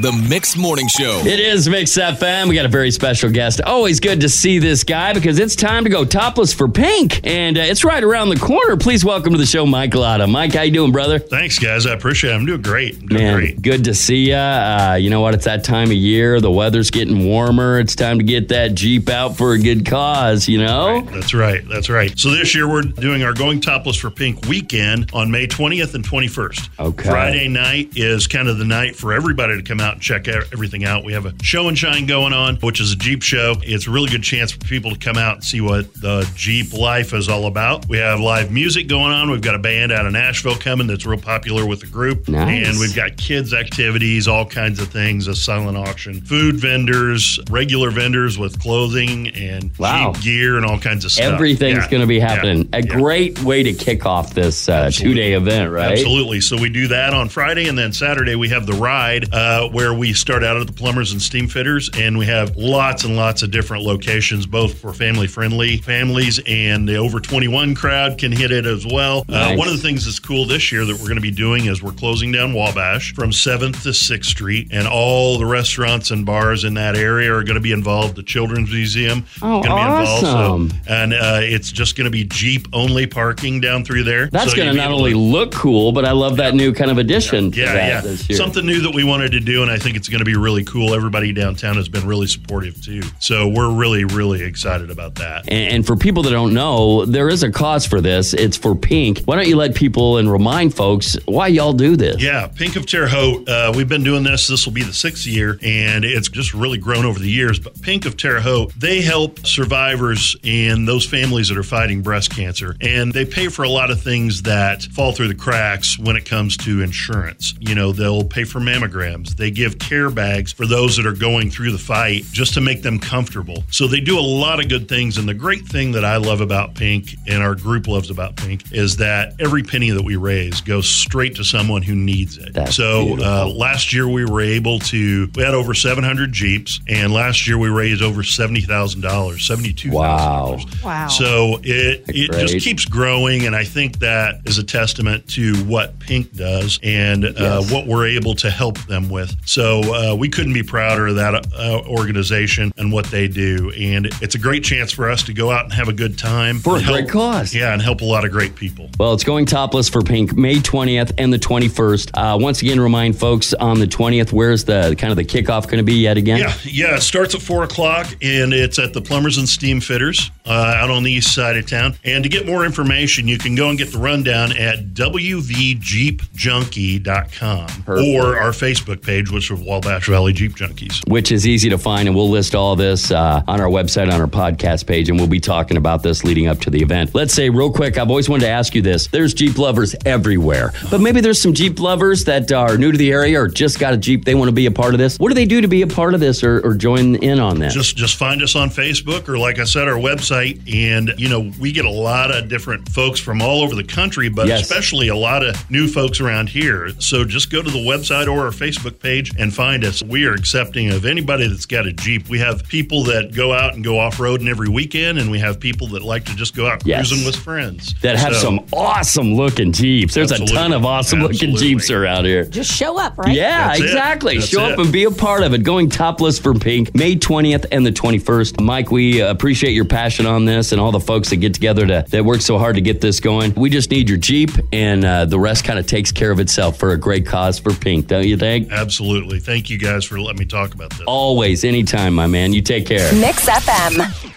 the Mix Morning Show. It is Mix FM. We got a very special guest. Always good to see this guy because it's time to go topless for pink, and uh, it's right around the corner. Please welcome to the show, Mike Lotta. Mike, how you doing, brother? Thanks, guys. I appreciate it. I'm doing great. I'm doing Man, great. good to see you. Uh, you know what? It's that time of year. The weather's getting warmer. It's time to get that Jeep out for a good cause, you know? That's right. That's right. So this year we're doing our Going Topless for Pink weekend on May 20th and 21st. Okay. Friday night is kind of the night for everybody to come out and check everything out. We have a show and shine going on, which is a Jeep show. It's a really good chance for people to come out and see what the Jeep life is all about. We have live music going on. We've got a band out of Nashville coming that's real popular with the group. Nice. And we've got kids activities, all kinds of things, a silent auction, food vendors, regular vendors with clothing and Wow. Jeep gear and all kinds of stuff. Everything's Yeah. going to be Yeah. happening. A Yeah. great way to kick off this uh, two day event, right? Absolutely. So we do that on Friday, and then Saturday we have the ride uh, where we start out at the plumbers and steam fitters, and we have lots and lots of different locations, both for family friendly families and the over 21 crowd can hit it as well. Uh, one of the things that's cool this year that we're going to be doing is we're closing down Wabash from 7th to 6th Street, and all the restaurants and bars in that area are going to be involved. The Children's Museum Oh, going to be involved. So, and uh, it's just going to be Jeep only parking down through there. That's So going to not only to- look cool, but I love that new kind of addition to yeah, yeah. this year. Something new that we wanted to do, and I think it's going to be really cool. Everybody downtown has been really supportive too. So we're really, really excited about that. And, and for people that don't know, there is a cause for this. It's for pink. Why don't you let people and remind folks why y'all do this? Yeah, Pink of Terre Haute. Uh, we've been doing this. This will be the sixth year, and it's just really grown over the years. But Pink of Terre Haute, they help survivors and those families that are fighting breast cancer, and they pay for a lot of things that fall through the cracks when it comes to insurance. You know, they'll pay for mammograms. They give care bags for those that are going through the fight just to make them comfortable. So they do a lot of good things. And the great thing that I love about Pink and our group loves about Pink is that every penny that we raise goes straight to someone who needs it. That's so uh, last year we were able to, we had over 700 Jeeps, and last year we raised over $70,000, $72,000. Wow. Wow. So it it Great. just keeps growing, and I think that is a testament to what Pink does and uh, what we're able to help them with. So uh, we couldn't be prouder of that uh, organization and what they do, and it's a great chance for us to go out and have a good time For a and great cause. Yeah, and help a lot of great people. Well, it's going topless for pink May 20th and the 21st. Uh, once again, remind folks on the 20th, where's the kind of the kickoff going to be yet again? Yeah, yeah. It starts at four o'clock, and it's at the Plumbers and Steam Fitters uh, out on the east side of town. And to get more information, you can go and get the rundown at wvjeepjunkie.com Perfect. or our Facebook page, which is Wabash Valley Jeep Junkies. Which is easy to find, and we'll list all this uh, on our website, on our podcast page, and we'll be talking about this leading up to the event. Let's say, real quick, I've always wanted to ask you this. There's Jeep lovers everywhere, but maybe there's some Jeep lovers that are new to the area or just got a Jeep, they want to be a part of this. What do they do to be a part of this or, or join in on that? Just just find us on Facebook or like I said, our website. And you know, we get a lot of different folks from all over the country, but Yes. especially a lot of new folks around here. So just go to the website or our Facebook page and find us. We are accepting of anybody that's got a Jeep. We have people that go out and go off roading every weekend, and we have people that like to just go out Yes. cruising with friends. that have So- some awesome looking Jeeps. There's a ton of awesome looking Jeeps around here. Just show up, right? Yeah, That's exactly. Show it. up and be a part of it. Going topless for pink, May 20th and the 21st. Mike, we uh, appreciate your passion on this and all the folks that get together to that work so hard to get this going. We just need your Jeep, and uh, the rest kind of takes care of itself for a great cause for pink, don't you think? Absolutely. Thank you guys for letting me talk about this. Always, anytime, my man. You take care. Mix FM.